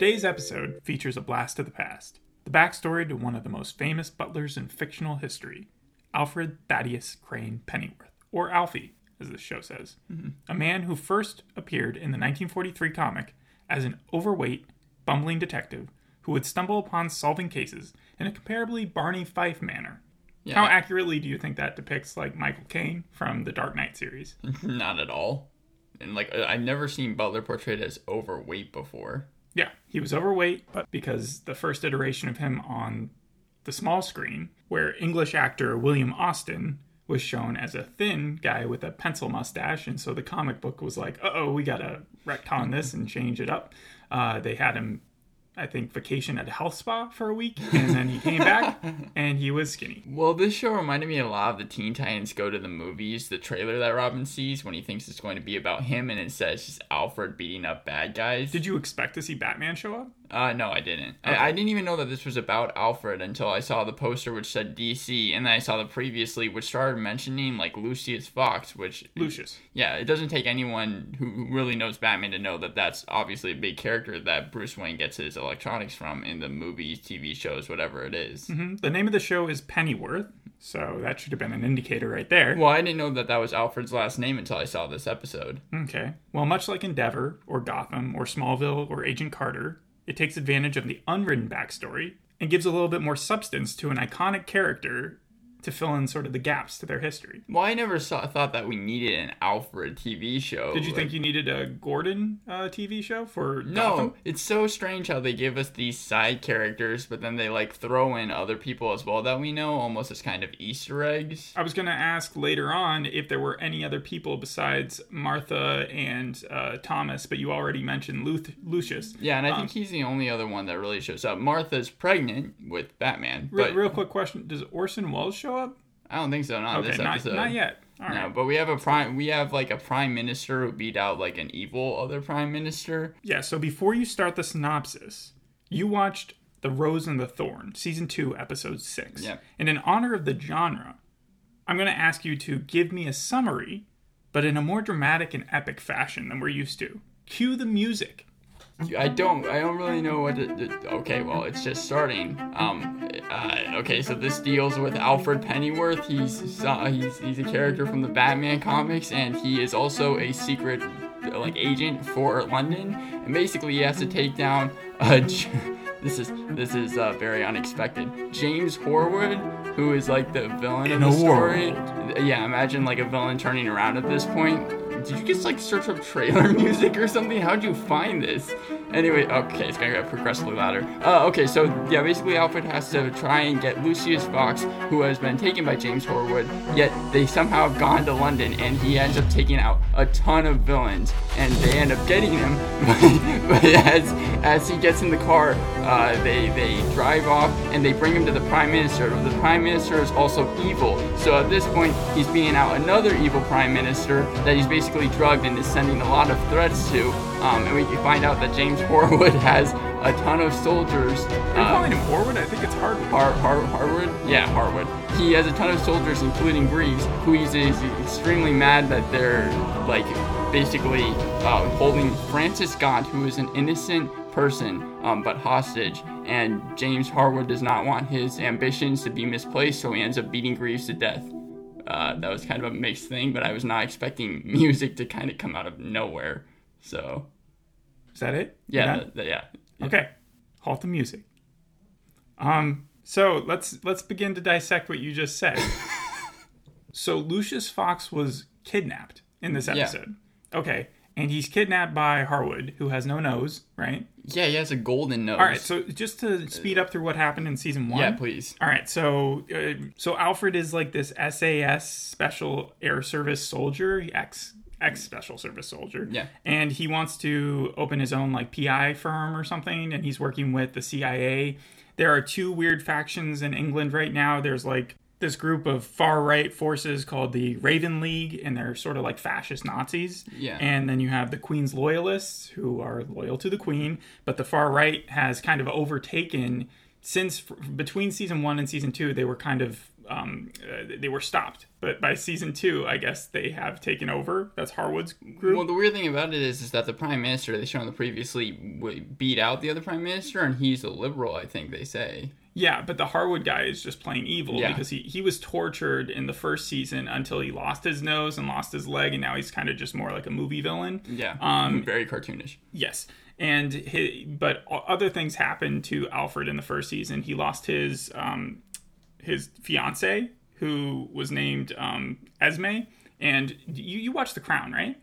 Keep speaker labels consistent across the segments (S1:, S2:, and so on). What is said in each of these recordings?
S1: Today's episode features a blast of the past, the backstory to one of the most famous butlers in fictional history, Alfred Thaddeus Crane Pennyworth, or Alfie, as the show says. Mm-hmm. A man who first appeared in the 1943 comic as an overweight, bumbling detective who would stumble upon solving cases in a comparably Barney Fife manner.
S2: Yeah.
S1: How accurately do you think that depicts like Michael Caine from the Dark Knight series?
S2: Not at all. And like I've never seen Butler portrayed as overweight before.
S1: Yeah, he was overweight, but because the first iteration of him on the small screen, where English actor William Austin was shown as a thin guy with a pencil mustache, and so the comic book was like, oh, we gotta retcon this and change it up. Uh, they had him, I think, vacation at a health spa for a week, and then he came back and he was skinny.
S2: Well, this show reminded me a lot of the Teen Titans Go to the Movies, the trailer that Robin sees when he thinks it's going to be about him, and it says just Alfred beating up bad guys.
S1: Did you expect to see Batman show up?
S2: Uh, no, I didn't. I, I didn't even know that this was about Alfred until I saw the poster which said DC, and then I saw the previously which started mentioning like Lucius Fox, which
S1: Lucius.
S2: yeah, it doesn't take anyone who really knows Batman to know that that's obviously a big character that Bruce Wayne gets his electronics from in the movies, TV shows, whatever it is.
S1: Hmm, The name of the show is Pennyworth, so that should have been an indicator right there.
S2: Well, I didn't know that that was Alfred's last name until I saw this episode.
S1: Okay. Well, much like Endeavor, or Gotham, or Smallville, or Agent Carter, it takes advantage of the unwritten backstory and gives a little bit more substance to an iconic character to fill in sort of the gaps to their history.
S2: Well, I never saw, thought that we needed an Alfred TV show.
S1: Did you
S2: Like,
S1: think you needed a Gordon uh, TV show for
S2: No,
S1: Gotham?
S2: it's so strange how they give us these side characters, but then they like throw in other people as well that we know, almost as kind of Easter eggs.
S1: I was going to ask later on if there were any other people besides Martha and uh, Thomas, but you already mentioned Luth- Lucius.
S2: Yeah, and I think he's the only other one that really shows up. Martha's pregnant with Batman,
S1: Re-
S2: but
S1: real quick question: Does Orson Welles show up?
S2: I don't think so. Not
S1: Okay,
S2: this
S1: not,
S2: episode.
S1: not yet. All right.
S2: No, but we have a prime. We have like a prime minister who beat out like an evil other prime minister.
S1: Yeah, so before you start the synopsis, you watched The Rose and the Thorn, season 2, episode 6.
S2: Yeah.
S1: And in honor of the genre, I'm going to ask you to give me a summary, but in a more dramatic and epic fashion than we're used to. Cue the music.
S2: I don't. I don't really know what. To, to- okay, well, it's just starting. Um. Uh, okay, so this deals with Alfred Pennyworth. He's uh, he's he's a character from the Batman comics, and he is also a secret like agent for London. And basically, he has to take down. Uh, this is this is uh, very unexpected. James Horwood, who is like the villain
S1: In
S2: of the story.
S1: world.
S2: Yeah, imagine like a villain turning around at this point. Did you just like search up trailer music or something? How'd you find this? Anyway, okay, it's gonna get progressively louder. Uh, okay, so yeah, basically Alfred has to try and get Lucius Fox, who has been taken by James Horwood, yet they somehow have gone to London, and he ends up taking out a ton of villains, and they end up getting him. but as as he gets in the car, uh, they they drive off and they bring him to the prime minister. The prime minister is also evil, so at this point he's being out another evil prime minister that he's basically drugged and is sending a lot of threats to. Um, and we can find out that James Horwood has a ton of soldiers.
S1: Are
S2: uh,
S1: calling him Horwood? I think it's Hardwood.
S2: Har- Har- Harwood? Yeah, Harwood. He has a ton of soldiers, including Greaves, who he's, is extremely mad that they're, like, basically uh, holding Francis Gaunt, who is an innocent person, um, but hostage. And James Harwood does not want his ambitions to be misplaced, so he ends up beating Greaves to death. Uh, that was kind of a mixed thing, but I was not expecting music to kind of come out of nowhere. So,
S1: Is that it?
S2: yeah,
S1: You're done?
S2: th- th- yeah.
S1: Okay. Halt the music. Um, so let's let's begin to dissect what you just said. so Lucius Fox was kidnapped in this
S2: Yeah.
S1: episode. Okay. And he's kidnapped by Harwood, who has no nose, right?
S2: Yeah, he has a golden nose.
S1: All right, so just to speed up through what happened in season one.
S2: yeah, please.
S1: All right, so uh, so Alfred is like this SAS Special Air Service soldier, ex ex Special Service soldier.
S2: Yeah.
S1: and he wants to open his own like PI firm or something, and he's working with the CIA. There are two weird factions in England right now. There's like this group of far right forces called the Raven League, and they're sort of like fascist Nazis.
S2: Yeah.
S1: And then you have the Queen's loyalists who are loyal to the Queen, but the far right has kind of overtaken since f- between season one and season two, they were kind of um, uh, they were stopped. But by season two, I guess they have taken over. That's Harwood's group.
S2: Well, the weird thing about it is, is that the prime minister they shown the previously beat out the other prime minister, and he's a liberal. I think they say.
S1: Yeah, but the Harwood guy is just plain evil
S2: Yeah.
S1: because he, he was tortured in the first season until he lost his nose and lost his leg, and now he's kind of just more like a movie villain.
S2: Yeah.
S1: Um,
S2: very cartoonish.
S1: Yes, and he, but other things happened to Alfred in the first season. He lost his um, his fiance, who was named um, Esme, and you you watched The Crown, right?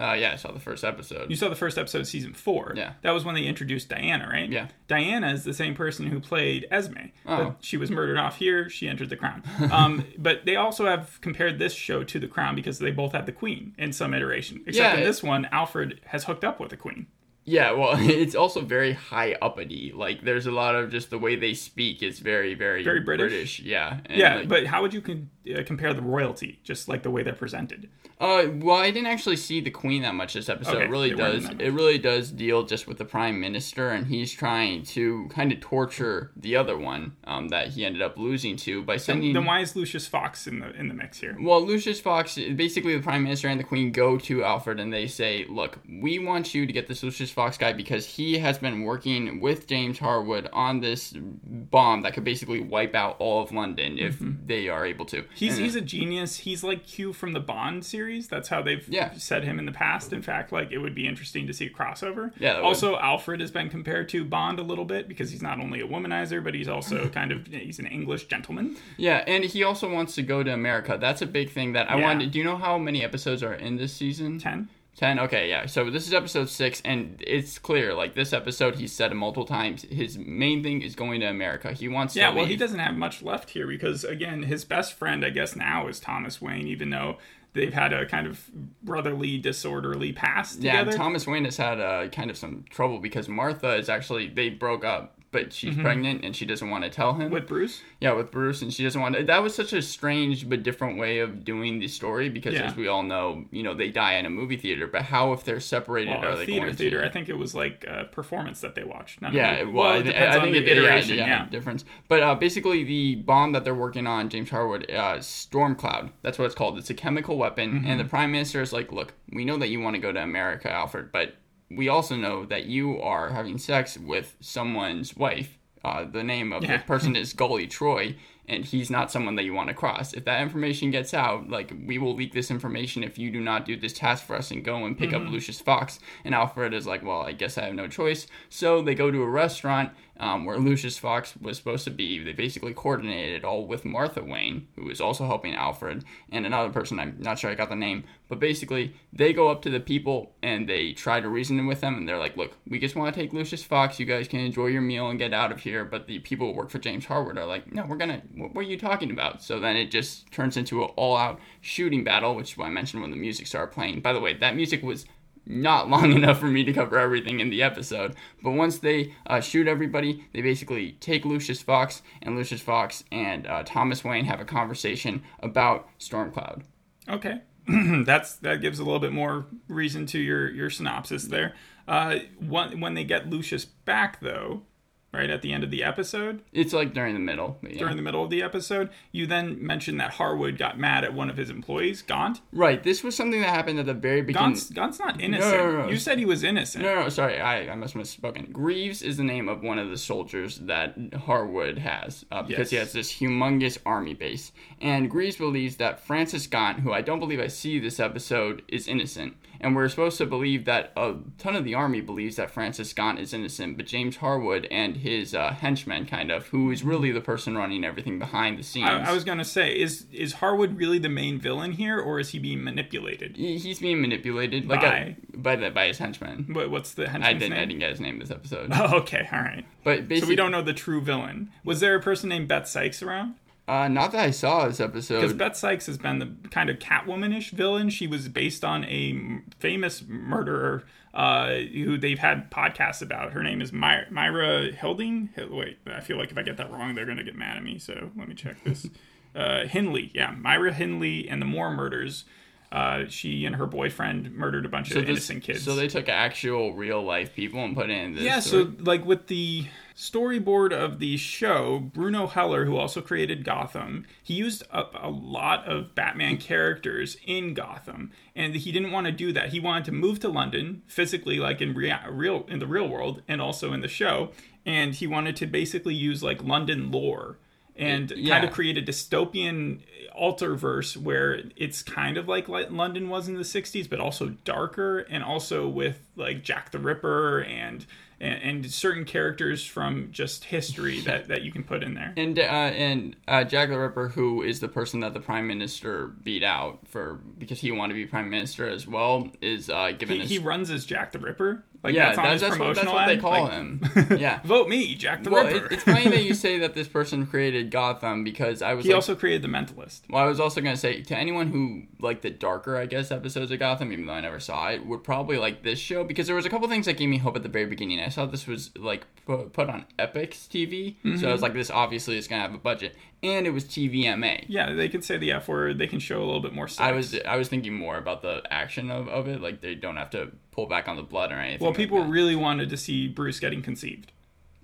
S2: Uh, yeah, I saw the first episode.
S1: You saw the first episode of season four.
S2: Yeah.
S1: That was when they introduced Diana, right?
S2: Yeah.
S1: Diana is the same person who played Esme.
S2: Oh.
S1: But she was murdered off here. She entered the crown. um, but they also have compared this show to the crown because they both had the queen in some iteration. Except
S2: Yeah,
S1: in
S2: it-
S1: this one, Alfred has hooked up with the queen.
S2: Yeah, well, it's also very high uppity. Like, there's a lot of just the way they speak is very, very,
S1: Very British?
S2: Yeah. and,
S1: Yeah,
S2: like-
S1: but how would you con- uh, compare the royalty? Just like the way they're presented.
S2: Uh, well, I didn't actually see the Queen that much this episode.
S1: Okay,
S2: it really
S1: they weren't in
S2: does. It really does deal just with the Prime Minister, and he's trying to kind of torture the other one um, that he ended up losing to by sending.
S1: Then why is Lucius Fox in the in the mix here?
S2: Well, Lucius Fox, basically the Prime Minister and the Queen go to Alfred and they say, Look, we want you to get this Lucius Fox guy because he has been working with James Harwood on this bomb that could basically wipe out all of London if they are able to.
S1: Mm-hmm. He's
S2: And-
S1: he's a genius. He's like Q from the Bond series. That's how they've
S2: Yeah.
S1: said him in the past. In fact, like it would be interesting to see a crossover.
S2: Yeah, that would.
S1: Also, Alfred has been compared to Bond a little bit because he's not only a womanizer, but he's also kind of he's an English gentleman.
S2: Yeah, and he also wants to go to America. That's a big thing that I
S1: Yeah.
S2: wanted. Do you know how many episodes are in this season?
S1: Ten.
S2: 10 okay yeah so this is episode 6 and it's clear like this episode he's said it multiple times his main thing is going to america he wants
S1: Yeah,
S2: to
S1: well,
S2: leave.
S1: he doesn't have much left here because again, his best friend, I guess now, is Thomas Wayne, even though they've had a kind of brotherly, disorderly past
S2: yeah
S1: together.
S2: thomas wayne has had uh, kind of some trouble because martha is actually they broke up but she's pregnant and she doesn't want to tell him
S1: Mm-hmm. with Bruce.
S2: yeah with bruce and she doesn't want to that was such a strange but different way of doing the story because
S1: Yeah.
S2: as we all know you know they die in a movie theater but how if they're separated
S1: Well,
S2: are they
S1: theater, theater.
S2: to
S1: I think it was like a performance that they watched. Not
S2: Yeah,
S1: movie.
S2: well, I,
S1: it
S2: I
S1: on
S2: think
S1: the
S2: it,
S1: iteration.
S2: yeah,
S1: Yeah,
S2: difference. But uh, basically, the bomb that they're working on, James Harwood, uh, Storm Cloud. That's what it's called. It's a chemical weapon,
S1: Mm-hmm.
S2: and the Prime Minister is like, "Look, we know that you want to go to America, Alfred, but we also know that you are having sex with someone's wife. Uh, the name of
S1: Yeah.
S2: the person is Gully Troy." And he's not someone that you want to cross. If that information gets out, like we will leak this information if you do not do this task for us and go and pick up Lucius Fox. And Alfred is like, well, I guess I have no choice. So they go to a restaurant um, where Lucius Fox was supposed to be. They basically coordinated it all with Martha Wayne, who is also helping Alfred, and another person. I'm not sure I got the name, but basically they go up to the people and they try to reason with them, and they're like, "Look, we just want to take Lucius Fox. You guys can enjoy your meal and get out of here." But the people who work for James Harwood are like, "No, we're gonna. What, what are you talking about?" So then it just turns into an all-out shooting battle, which is why I mentioned when the music started playing. By the way, that music was not long enough for me to cover everything in the episode. But once they uh, shoot everybody, they basically take Lucius Fox, and Lucius Fox and uh, Thomas Wayne have a conversation about Stormcloud.
S1: Okay. That's that gives a little bit more reason to your your synopsis there. Uh, when when they get Lucius back though, right at the end of the episode,
S2: It's like during the middle. yeah.
S1: during the middle of the episode, you then mentioned that Harwood got mad at one of his employees, Gaunt.
S2: right, this was something that happened at the very beginning.
S1: Gaunt's, Gaunt's not innocent.
S2: no, no.
S1: You said he was innocent.
S2: No, no, sorry, I, I must have misspoken. Greaves is the name of one of the soldiers that Harwood has uh, because he has this humongous army base. And Greaves believes that Francis Gaunt, who I don't believe I see this episode, is innocent. And we're supposed to believe that a ton of the army believes that Francis Gaunt is innocent, but James Harwood and his uh, henchmen, kind of, who is really the person running everything behind the scenes.
S1: I, I was gonna say, is is Harwood really the main villain here, or is he being manipulated?
S2: He- He's being manipulated like
S1: By?
S2: a, by the, by his henchmen.
S1: What, what's the
S2: I didn't, I didn't get his name this episode.
S1: Oh, okay, all right.
S2: But basically,
S1: So we don't know the true villain. Was there a person named Beth Sykes around?
S2: Uh, not that I saw this episode. Because.
S1: Beth Sykes has been the kind of Catwomanish villain. She was based on a famous murderer uh, who they've had podcasts about. Her name is My- Myra Hilding. Wait, I feel like if I get that wrong, they're going to get mad at me. So let me check this. uh, Hindley, yeah, Myra Hindley and the Moore murders. Uh, she and her boyfriend murdered a bunch of
S2: this-
S1: innocent kids.
S2: So they took actual real life people and put it in this.
S1: yeah,
S2: story.
S1: so like with the storyboard of the show, Bruno Heller, who also created Gotham, he used up a lot of Batman characters in Gotham, and he didn't want to do that. He wanted to move to London physically, like in rea- real in the real world, and also in the show, and he wanted to basically use like London lore and
S2: Yeah.
S1: kind of create a dystopian alterverse where it's kind of like like London was in the 60s but also darker and also with like Jack the Ripper and and, and certain characters from just history that, that you can put in there.
S2: And uh, and uh, Jack the Ripper, who is the person that the prime minister beat out for because he wanted to be prime minister as well, is uh, given
S1: He,
S2: his
S1: he runs as Jack the Ripper. Like
S2: yeah,
S1: that's on
S2: that's,
S1: his
S2: that's, what, that's what they call
S1: Like,
S2: him. Yeah.
S1: Vote me, Jack the
S2: Well,
S1: Ripper.
S2: it, it's funny that you say that this person created Gotham because I was
S1: he
S2: like,
S1: also created the Mentalist.
S2: well, I was also gonna say to anyone who liked the darker, I guess, episodes of Gotham, even though I never saw it, would probably like this show because there was a couple things that gave me hope at the very beginning. I saw this was like put, on Epix TV, so
S1: Mm-hmm.
S2: I was like, this obviously is gonna have a budget, and it was TVMA.
S1: Yeah, they can say the F word. They can show a little bit more. Sex.
S2: I was I was thinking more about the action of, of it, like they don't have to pull back on the blood or anything.
S1: Well,
S2: like
S1: people
S2: that.
S1: really wanted to see Bruce getting conceived.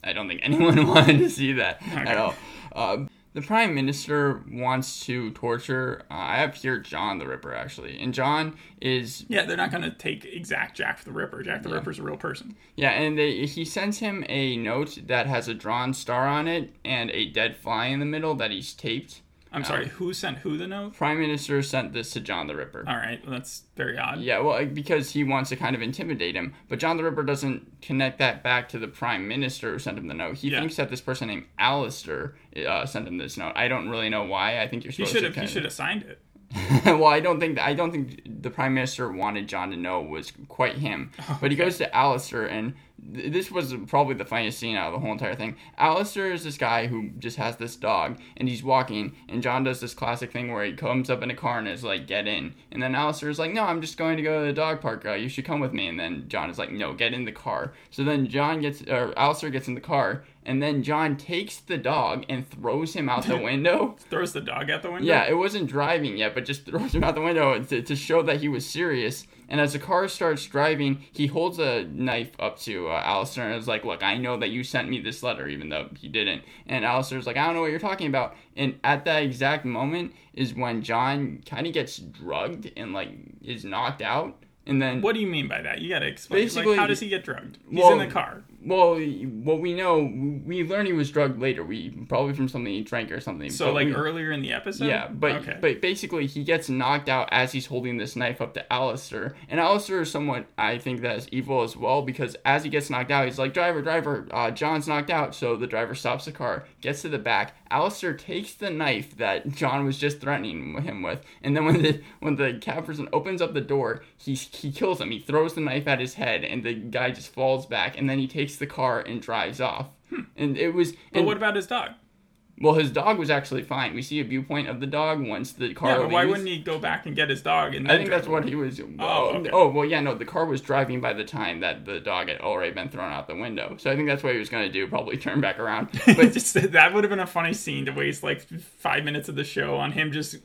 S2: I don't think anyone wanted to see that
S1: Okay.
S2: at all. Uh, the prime minister wants to torture. Uh, I have here John the Ripper actually, and John is
S1: Yeah, they're not going to take exact Jack the Ripper. Jack the Ripper's a real person.
S2: yeah, and they, he sends him a note that has a drawn star on it and a dead fly in the middle that he's taped.
S1: I'm sorry, who sent who the note?
S2: Prime minister sent this to John the Ripper.
S1: All right, well, that's very odd.
S2: Yeah, well, because he wants to kind of intimidate him. But John the Ripper doesn't connect that back to the prime minister who sent him the note. He
S1: Yeah.
S2: thinks that this person named Alistair uh, sent him this note. I don't really know why. I think you're
S1: He
S2: supposed
S1: should
S2: to.
S1: have. He should have signed it.
S2: well, I don't think I don't think the prime minister wanted John to know was quite him. But he goes to Alistair, and th- this was probably the funniest scene out of the whole entire thing. Alistair is this guy who just has this dog, and he's walking, and John does this classic thing where he comes up in a car and is like, "Get in," and then Alistair is like, "No, I'm just going to go to the dog park. Uh, you should come with me." And then John is like, "No, get in the car." So then John gets, or Alistair gets in the car, and then John takes the dog and throws him out the window.
S1: Throws the dog out the window.
S2: Yeah, it wasn't driving yet, but just throws him out the window to, to show that he was serious. And as the car starts driving, he holds a knife up to uh, Alistair and is like, Look, I know that you sent me this letter, even though he didn't. And Alistair's like, I don't know what you're talking about. And at that exact moment is when John kind of gets drugged and, like, is knocked out. And then.
S1: What do you mean by that? You got to explain.
S2: Basically-
S1: like, how does he get drugged? He's
S2: Well,
S1: in the car.
S2: Well, what we know, we learn he was drugged later. We probably from something he drank or something.
S1: So
S2: but
S1: like
S2: we-
S1: earlier in the episode.
S2: Yeah, but
S1: okay.
S2: but basically he gets knocked out as he's holding this knife up to Alistair. And Alistair is somewhat I think that is evil as well because as he gets knocked out, he's like, Driver, driver, uh, John's knocked out. So the driver stops the car, gets to the back. Alistair takes the knife that John was just threatening him with, and then when the when the cab person opens up the door, he he kills him. He throws the knife at his head, and the guy just falls back, and then he takes the car and drives off. Hmm. And it was
S1: but
S2: and
S1: what about his dog?
S2: Well, his dog was actually fine. We see a viewpoint of the dog once the car.
S1: Yeah, but why
S2: leaves.
S1: wouldn't he go back and get his dog? And
S2: I think that's what he was.
S1: Oh, okay.
S2: oh, well, yeah, no, the car was driving by the time that the dog had already been thrown out the window. So I think that's what he was going to do, probably turn back around.
S1: But just that would have been a funny scene to waste like five minutes of the show on him just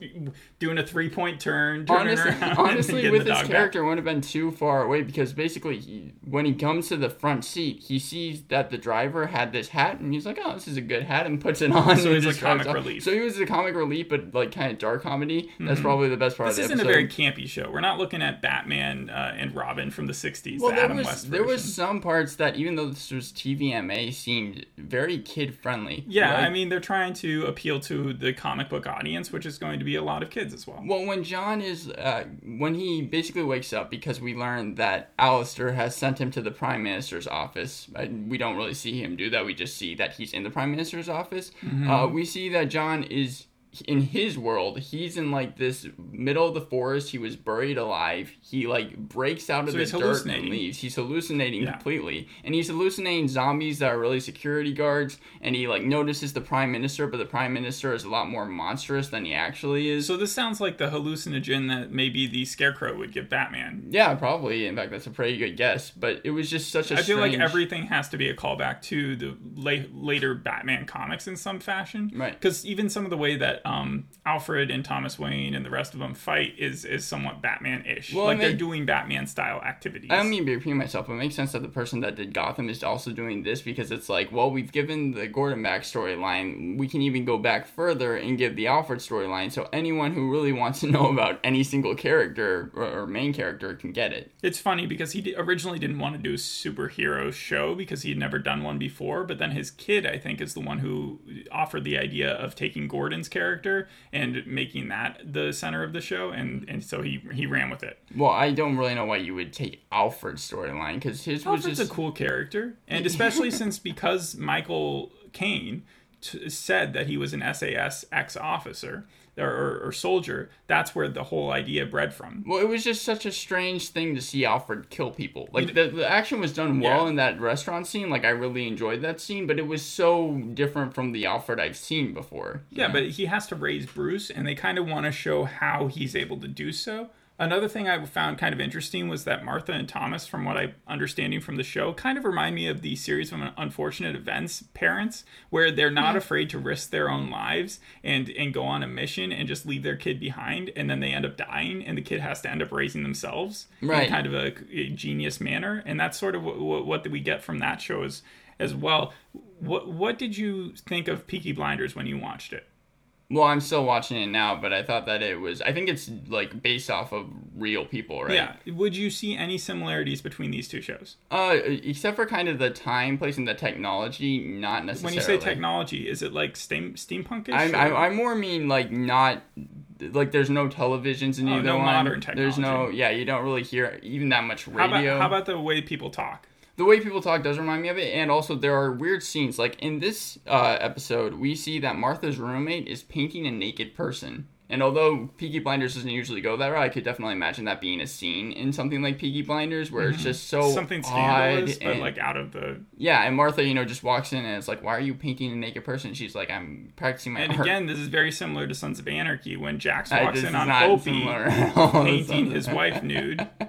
S1: doing a three point turn, turning
S2: honestly, honestly with his character, it wouldn't have been too far away because basically, he, when he comes to the front seat, he sees that the driver had this hat, and he's like, "Oh, this is a good hat," and puts it on.
S1: So he's
S2: just
S1: a comic relief.
S2: So he was a comic relief, but like kind of dark comedy. That's probably the best part
S1: This
S2: of the
S1: isn't a very campy show. We're not looking at Batman uh, and Robin from the '60s,
S2: Well,
S1: the
S2: there
S1: Adam
S2: was
S1: West
S2: there
S1: version.
S2: was some parts that even though this was TVMA seemed very kid friendly.
S1: Yeah, I mean they're trying to appeal to the comic book audience, which is going to be a lot of kids as well.
S2: Well, when John is, uh, when he basically wakes up because we learn that Alistair has sent him to the Prime Minister's office. We don't really see him do that. We just see that he's in the Prime Minister's office.
S1: Mm-hmm.
S2: Uh, Uh, mm-hmm. we see that John is in his world. He's in like this middle of the forest. He was buried alive. He like breaks out of
S1: So
S2: the dirt and leaves. He's hallucinating
S1: Yeah.
S2: completely, and he's hallucinating zombies that are really security guards. And he like notices the Prime Minister, but the Prime Minister is a lot more monstrous than he actually is.
S1: So this sounds like the hallucinogen that maybe the Scarecrow would give Batman.
S2: Yeah, probably. In fact, that's a pretty good guess. But it was just such a
S1: I feel like everything has to be a callback to the la- later Batman comics in some fashion.
S2: Right.
S1: Because even some of the way that um, Alfred and Thomas Wayne and the rest of them fight is is somewhat Batman-ish.
S2: Well,
S1: like they're doing Batman style activities.
S2: I don't mean to repeat myself, but it makes sense that the person that did Gotham is also doing this because it's like, well, we've given the Gordon back storyline. We can even go back further and give the Alfred storyline. So anyone who really wants to know about any single character or, or main character can get it.
S1: It's funny because he di- originally didn't want to do a superhero show because he had never done one before. But then his kid, I think, is the one who offered the idea of taking Gordon's character and making that the center of the show, and and so he he ran with it.
S2: Well, I don't really know why you would take Alfred's storyline because his was
S1: Alfred's
S2: just
S1: a cool character, and especially since because Michael Caine t- said that he was an SAS ex officer or, or, or soldier, that's where the whole idea bred from.
S2: Well, it was just such a strange thing to see Alfred kill people. Like the, the action was done well
S1: Yeah.
S2: in that restaurant scene. Like I really enjoyed that scene, but it was so different from the Alfred I've seen before.
S1: Yeah, but he has to raise Bruce, and they kind of want to show how he's able to do so. Another thing I found kind of interesting was that Martha and Thomas, from what I'm understanding from the show, kind of remind me of the series of unfortunate events parents, where they're not mm-hmm. afraid to risk their own lives and and go on a mission and just leave their kid behind, and then they end up dying, and the kid has to end up raising themselves
S2: Right.
S1: in kind of a, a genius manner, and that's sort of what, what, what we get from that show as as well. What what did you think of Peaky Blinders when you watched it?
S2: Well, I'm still watching it now, but I thought that it was. I think it's like based off of real people, right?
S1: Yeah. Would you see any similarities between these two shows?
S2: Uh, except for kind of the time, place, and the technology, not necessarily.
S1: When you say technology, is it like steam steampunkish?
S2: I, I, I more mean like not like there's no televisions in
S1: Oh,
S2: either
S1: no
S2: one.
S1: modern
S2: There's no yeah, you don't really hear even that much
S1: how
S2: radio.
S1: about how about the way people talk?
S2: The way people talk does remind me of it, and also there are weird scenes. Like in this uh, episode, we see that Martha's roommate is painting a naked person. And although Peaky Blinders doesn't usually go that route, I could definitely imagine that being a scene in something like Peaky Blinders, where it's just so
S1: Mm-hmm. Something scandalous, but like out of the.
S2: yeah. And Martha, you know, just walks in and it's like, "Why are you painting a naked person?" She's like, "I'm practicing my
S1: And
S2: art."
S1: again, this is very similar to Sons of Anarchy when Jax walks in on Opie
S2: similar at all.
S1: painting his wife nude,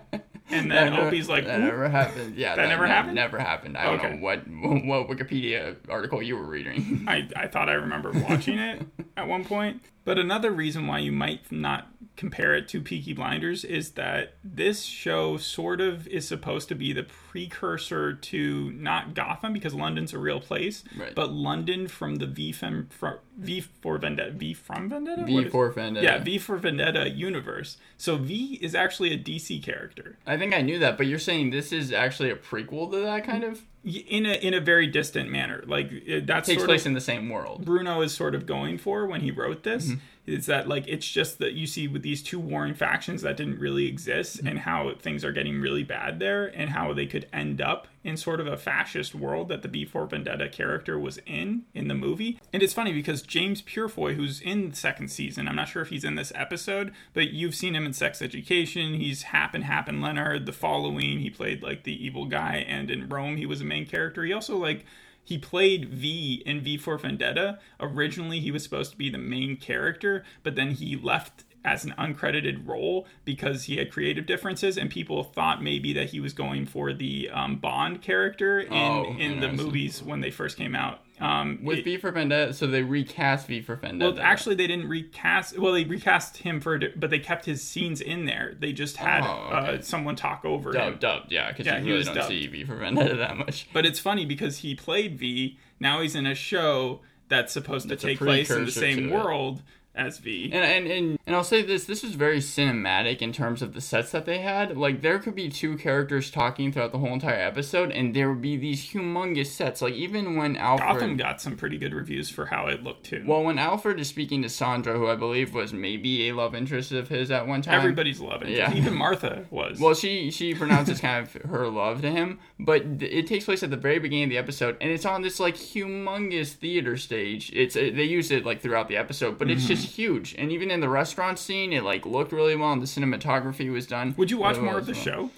S1: and then
S2: That
S1: Opie's like,
S2: that
S1: "Oop."
S2: never happened. Yeah,
S1: That never
S2: ne-
S1: happened?
S2: Never happened. I don't know what what Wikipedia article you were reading.
S1: I, I thought I remember watching it at one point. But another reason why you might not compare it to Peaky Blinders is that this show sort of is supposed to be the precursor to not Gotham because London's a real place,
S2: Right.
S1: but London from the V from V for Vendetta, V from Vendetta,
S2: V for Vendetta.
S1: yeah, V for Vendetta universe. So V is actually a DC character.
S2: I think I knew that, but you're saying this is actually a prequel to that kind of
S1: in a in a very distant manner. Like that
S2: takes place
S1: of
S2: in the same world.
S1: Bruno is sort of going for when he wrote this
S2: Mm-hmm.
S1: Is that like it's just that you see with these two warring factions that didn't really exist and how things are getting really bad there and how they could end up in sort of a fascist world that the V for Vendetta character was in in the movie. And it's funny because James Purefoy who's in the second season, I'm not sure if he's in this episode, but you've seen him in Sex Education, he's Happen Hap and Leonard, The Following, he played like the evil guy and in Rome he was a main character. He also like he played V in V for Vendetta. Originally, he was supposed to be the main character, but then he left as an uncredited role because he had creative differences, and people thought maybe that he was going for the um, Bond character in
S2: Oh,
S1: in the movies when they first came out. Um,
S2: With
S1: it-
S2: V for Vendetta, so they recast V for Vendetta.
S1: well, actually, they didn't recast. Well, they recast him for, but they kept his scenes in there. They just had
S2: Oh, okay.
S1: uh, someone talk over him.
S2: dubbed, dubbed, yeah, because
S1: Yeah,
S2: you really don't
S1: dubbed.
S2: see V for Vendetta that much.
S1: But it's funny because he played V. Now he's in a show that's supposed to
S2: That's
S1: take place in the same
S2: world. it.
S1: As V.
S2: And, and and and I'll say this: this was very cinematic in terms of the sets that they had. Like there could be two characters talking throughout the whole entire episode, and there would be these humongous sets. Like even when Alfred,
S1: Gotham got some pretty good reviews for how it looked too.
S2: well, when Alfred is speaking to Sandra, who I believe was maybe a love interest of his at one time.
S1: Everybody's loving it.
S2: Yeah.
S1: Even Martha was.
S2: Well, she she pronounces kind of her love to him, but th- it takes place at the very beginning of the episode, and it's on this like humongous theater stage. It's they use it like throughout the episode, but
S1: Mm-hmm.
S2: it's just huge. And even in the restaurant scene, it like looked really well, and the cinematography was done.
S1: Would you watch
S2: really
S1: more
S2: well
S1: of the
S2: well.
S1: show?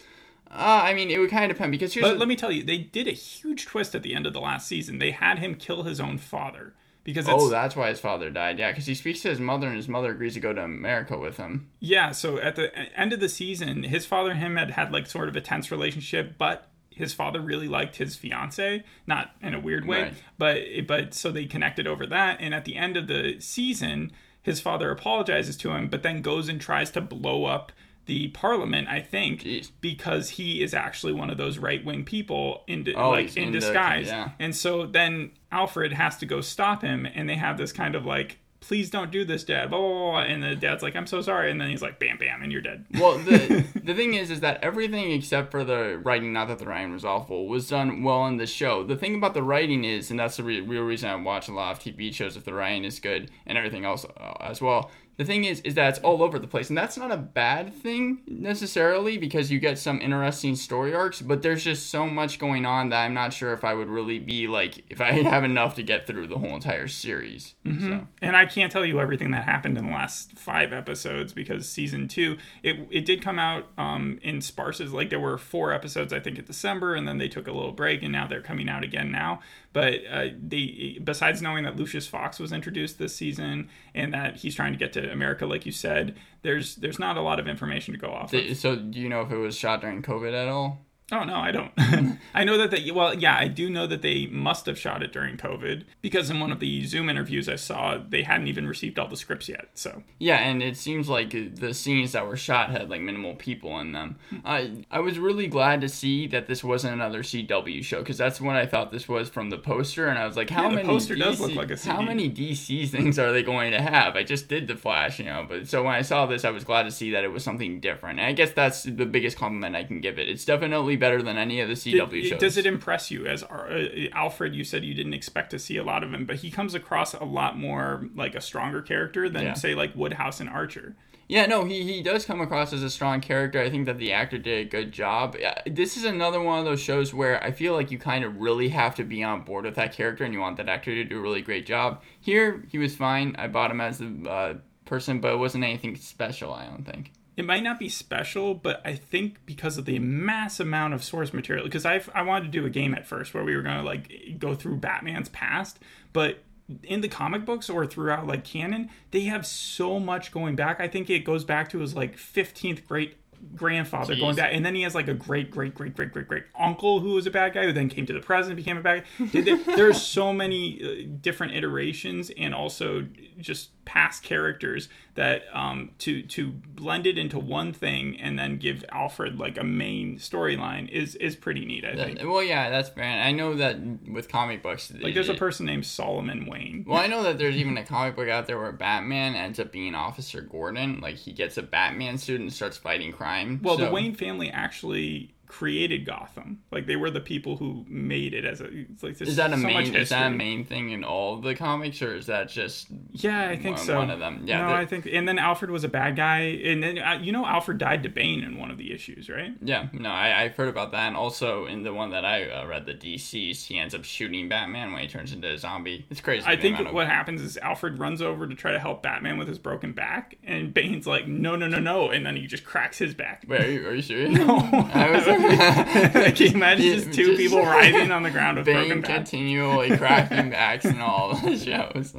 S2: Uh, I mean, it would kind of depend because here's
S1: But let me tell you, they did a huge twist at the end of the last season. They had him kill his own father because
S2: oh, that's why his father died. Yeah, because he speaks to his mother, and his mother agrees to go to America with him.
S1: Yeah, so at the end of the season, his father and him had had like sort of a tense relationship, but his father really liked his fiance, not in a weird way,
S2: Right.
S1: but but so they connected over that. And at the end of the season, his father apologizes to him, but then goes and tries to blow up the parliament, I think,
S2: Jeez.
S1: because he is actually one of those right wing people in di-
S2: Oh,
S1: like in
S2: in the-
S1: disguise.
S2: yeah.
S1: And so then Alfred has to go stop him, and they have this kind of like, "Please don't do this, Dad." Blah, blah, blah. And the dad's like, "I'm so sorry," and then he's like, "Bam, bam," and you're dead.
S2: Well, the the thing is, is that everything except for the writing, not that the writing was awful, was done well in the show. The thing about the writing is, and that's the re- real reason I watch a lot of TV shows if the writing is good and everything else uh, as well. The thing is, is that it's all over the place, and that's not a bad thing necessarily because you get some interesting story arcs. But there's just so much going on that I'm not sure if I would really be like if I have enough to get through the whole entire series. So.
S1: And I can't tell you everything that happened in the last five episodes because season two, it, it did come out um, in sparses. Like there were four episodes, I think, in December, and then they took a little break, and now they're coming out again now. But uh, they, besides knowing that Lucius Fox was introduced this season and that he's trying to get to America, like you said, there's there's not a lot of information to go off. of.
S2: So, do you know if it was shot during COVID at all?
S1: Oh no, I don't. I know that they well, yeah, I do know that they must have shot it during COVID because in one of the Zoom interviews I saw, they hadn't even received all the scripts yet. So
S2: Yeah, and it seems like the scenes that were shot had like minimal people in them. Hmm. I I was really glad to see that this wasn't another CW show because that's what I thought this was from the poster, and I was like, how
S1: Yeah, the
S2: many
S1: poster
S2: DC,
S1: does look like a
S2: how many DC things are they going to have? I just did the Flash, you know, but so when I saw this, I was glad to see that it was something different. And I guess that's the biggest compliment I can give it. It's definitely better than any of the CW
S1: Did-
S2: shows.
S1: Does it impress you as uh, Alfred? You said you didn't expect to see a lot of him, but he comes across a lot more like a stronger character than
S2: Yeah.
S1: say like Woodhouse and Archer.
S2: Yeah, no, he, he does come across as a strong character. I think that the actor did a good job. This is another one of those shows where I feel like you kind of really have to be on board with that character and you want that actor to do a really great job. Here, he was fine. I bought him as a uh, person, but it wasn't anything special, I don't think.
S1: It might not be special, but I think because of the mass amount of source material, because I I wanted to do a game at first where we were gonna like go through Batman's past, but in the comic books or throughout like canon, they have so much going back. I think it goes back to his like fifteenth great grandfather
S2: Jeez.
S1: going back, and then he has like a great great great great great great uncle who was a bad guy who then came to the present became a bad guy. There's so many uh, different iterations and also just past characters that um, to to blend it into one thing and then give Alfred like a main storyline is is pretty neat. I think.
S2: Well, yeah, that's. And I know that with comic books,
S1: Like there's a person named Solomon Wayne.
S2: Well, I know that there's even a comic book out there where Batman ends up being Officer Gordon. Like, he gets a Batman suit and starts fighting crime.
S1: Well, the Wayne family actually created Gotham. Like they were the people who made it as a. It's like
S2: Is that a
S1: so
S2: main? Is that a main thing in all the comics, or is that just?
S1: Yeah, I think
S2: one-
S1: so.
S2: one of them. Yeah,
S1: no, I think. And then Alfred was a bad guy, and then uh, you know Alfred died to Bane in one of the issues, right?
S2: Yeah, no, I, I've heard about that, and also in the one that I uh, read, the DC's, he ends up shooting Batman when he turns into a zombie. It's crazy.
S1: I think
S2: amount of-
S1: what happens is Alfred runs over to try to help Batman with his broken back, and Bane's like, "No, no, no, no!" And then he just cracks his back.
S2: Wait, are you, are you serious? I was
S1: Can you imagine just two
S2: just-
S1: people writhing on the ground with broken backs?
S2: continually cracking backs in all the shows.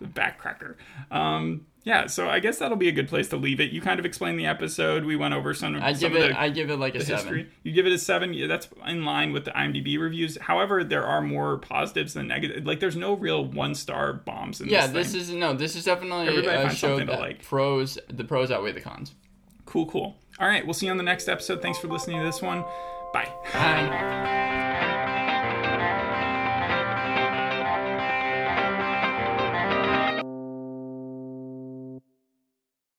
S1: the back cracker. Um, yeah, so I guess that'll be a good place to leave it. You kind of explained the episode. We went over some,
S2: I
S1: some
S2: give
S1: of
S2: it.
S1: the,
S2: I give it like a seven.
S1: history. You give it a seven. Yeah, that's in line with the IMDb reviews. However, there are more positives than negative. Like, there's no real one star bombs in
S2: Yeah,
S1: this.
S2: Yeah,
S1: this
S2: is no. This is definitely
S1: Everybody
S2: a show that
S1: like.
S2: pros. The pros outweigh the cons.
S1: cool, cool. All right, we'll see you on the next episode. Thanks for listening to this one. Bye.
S2: Bye.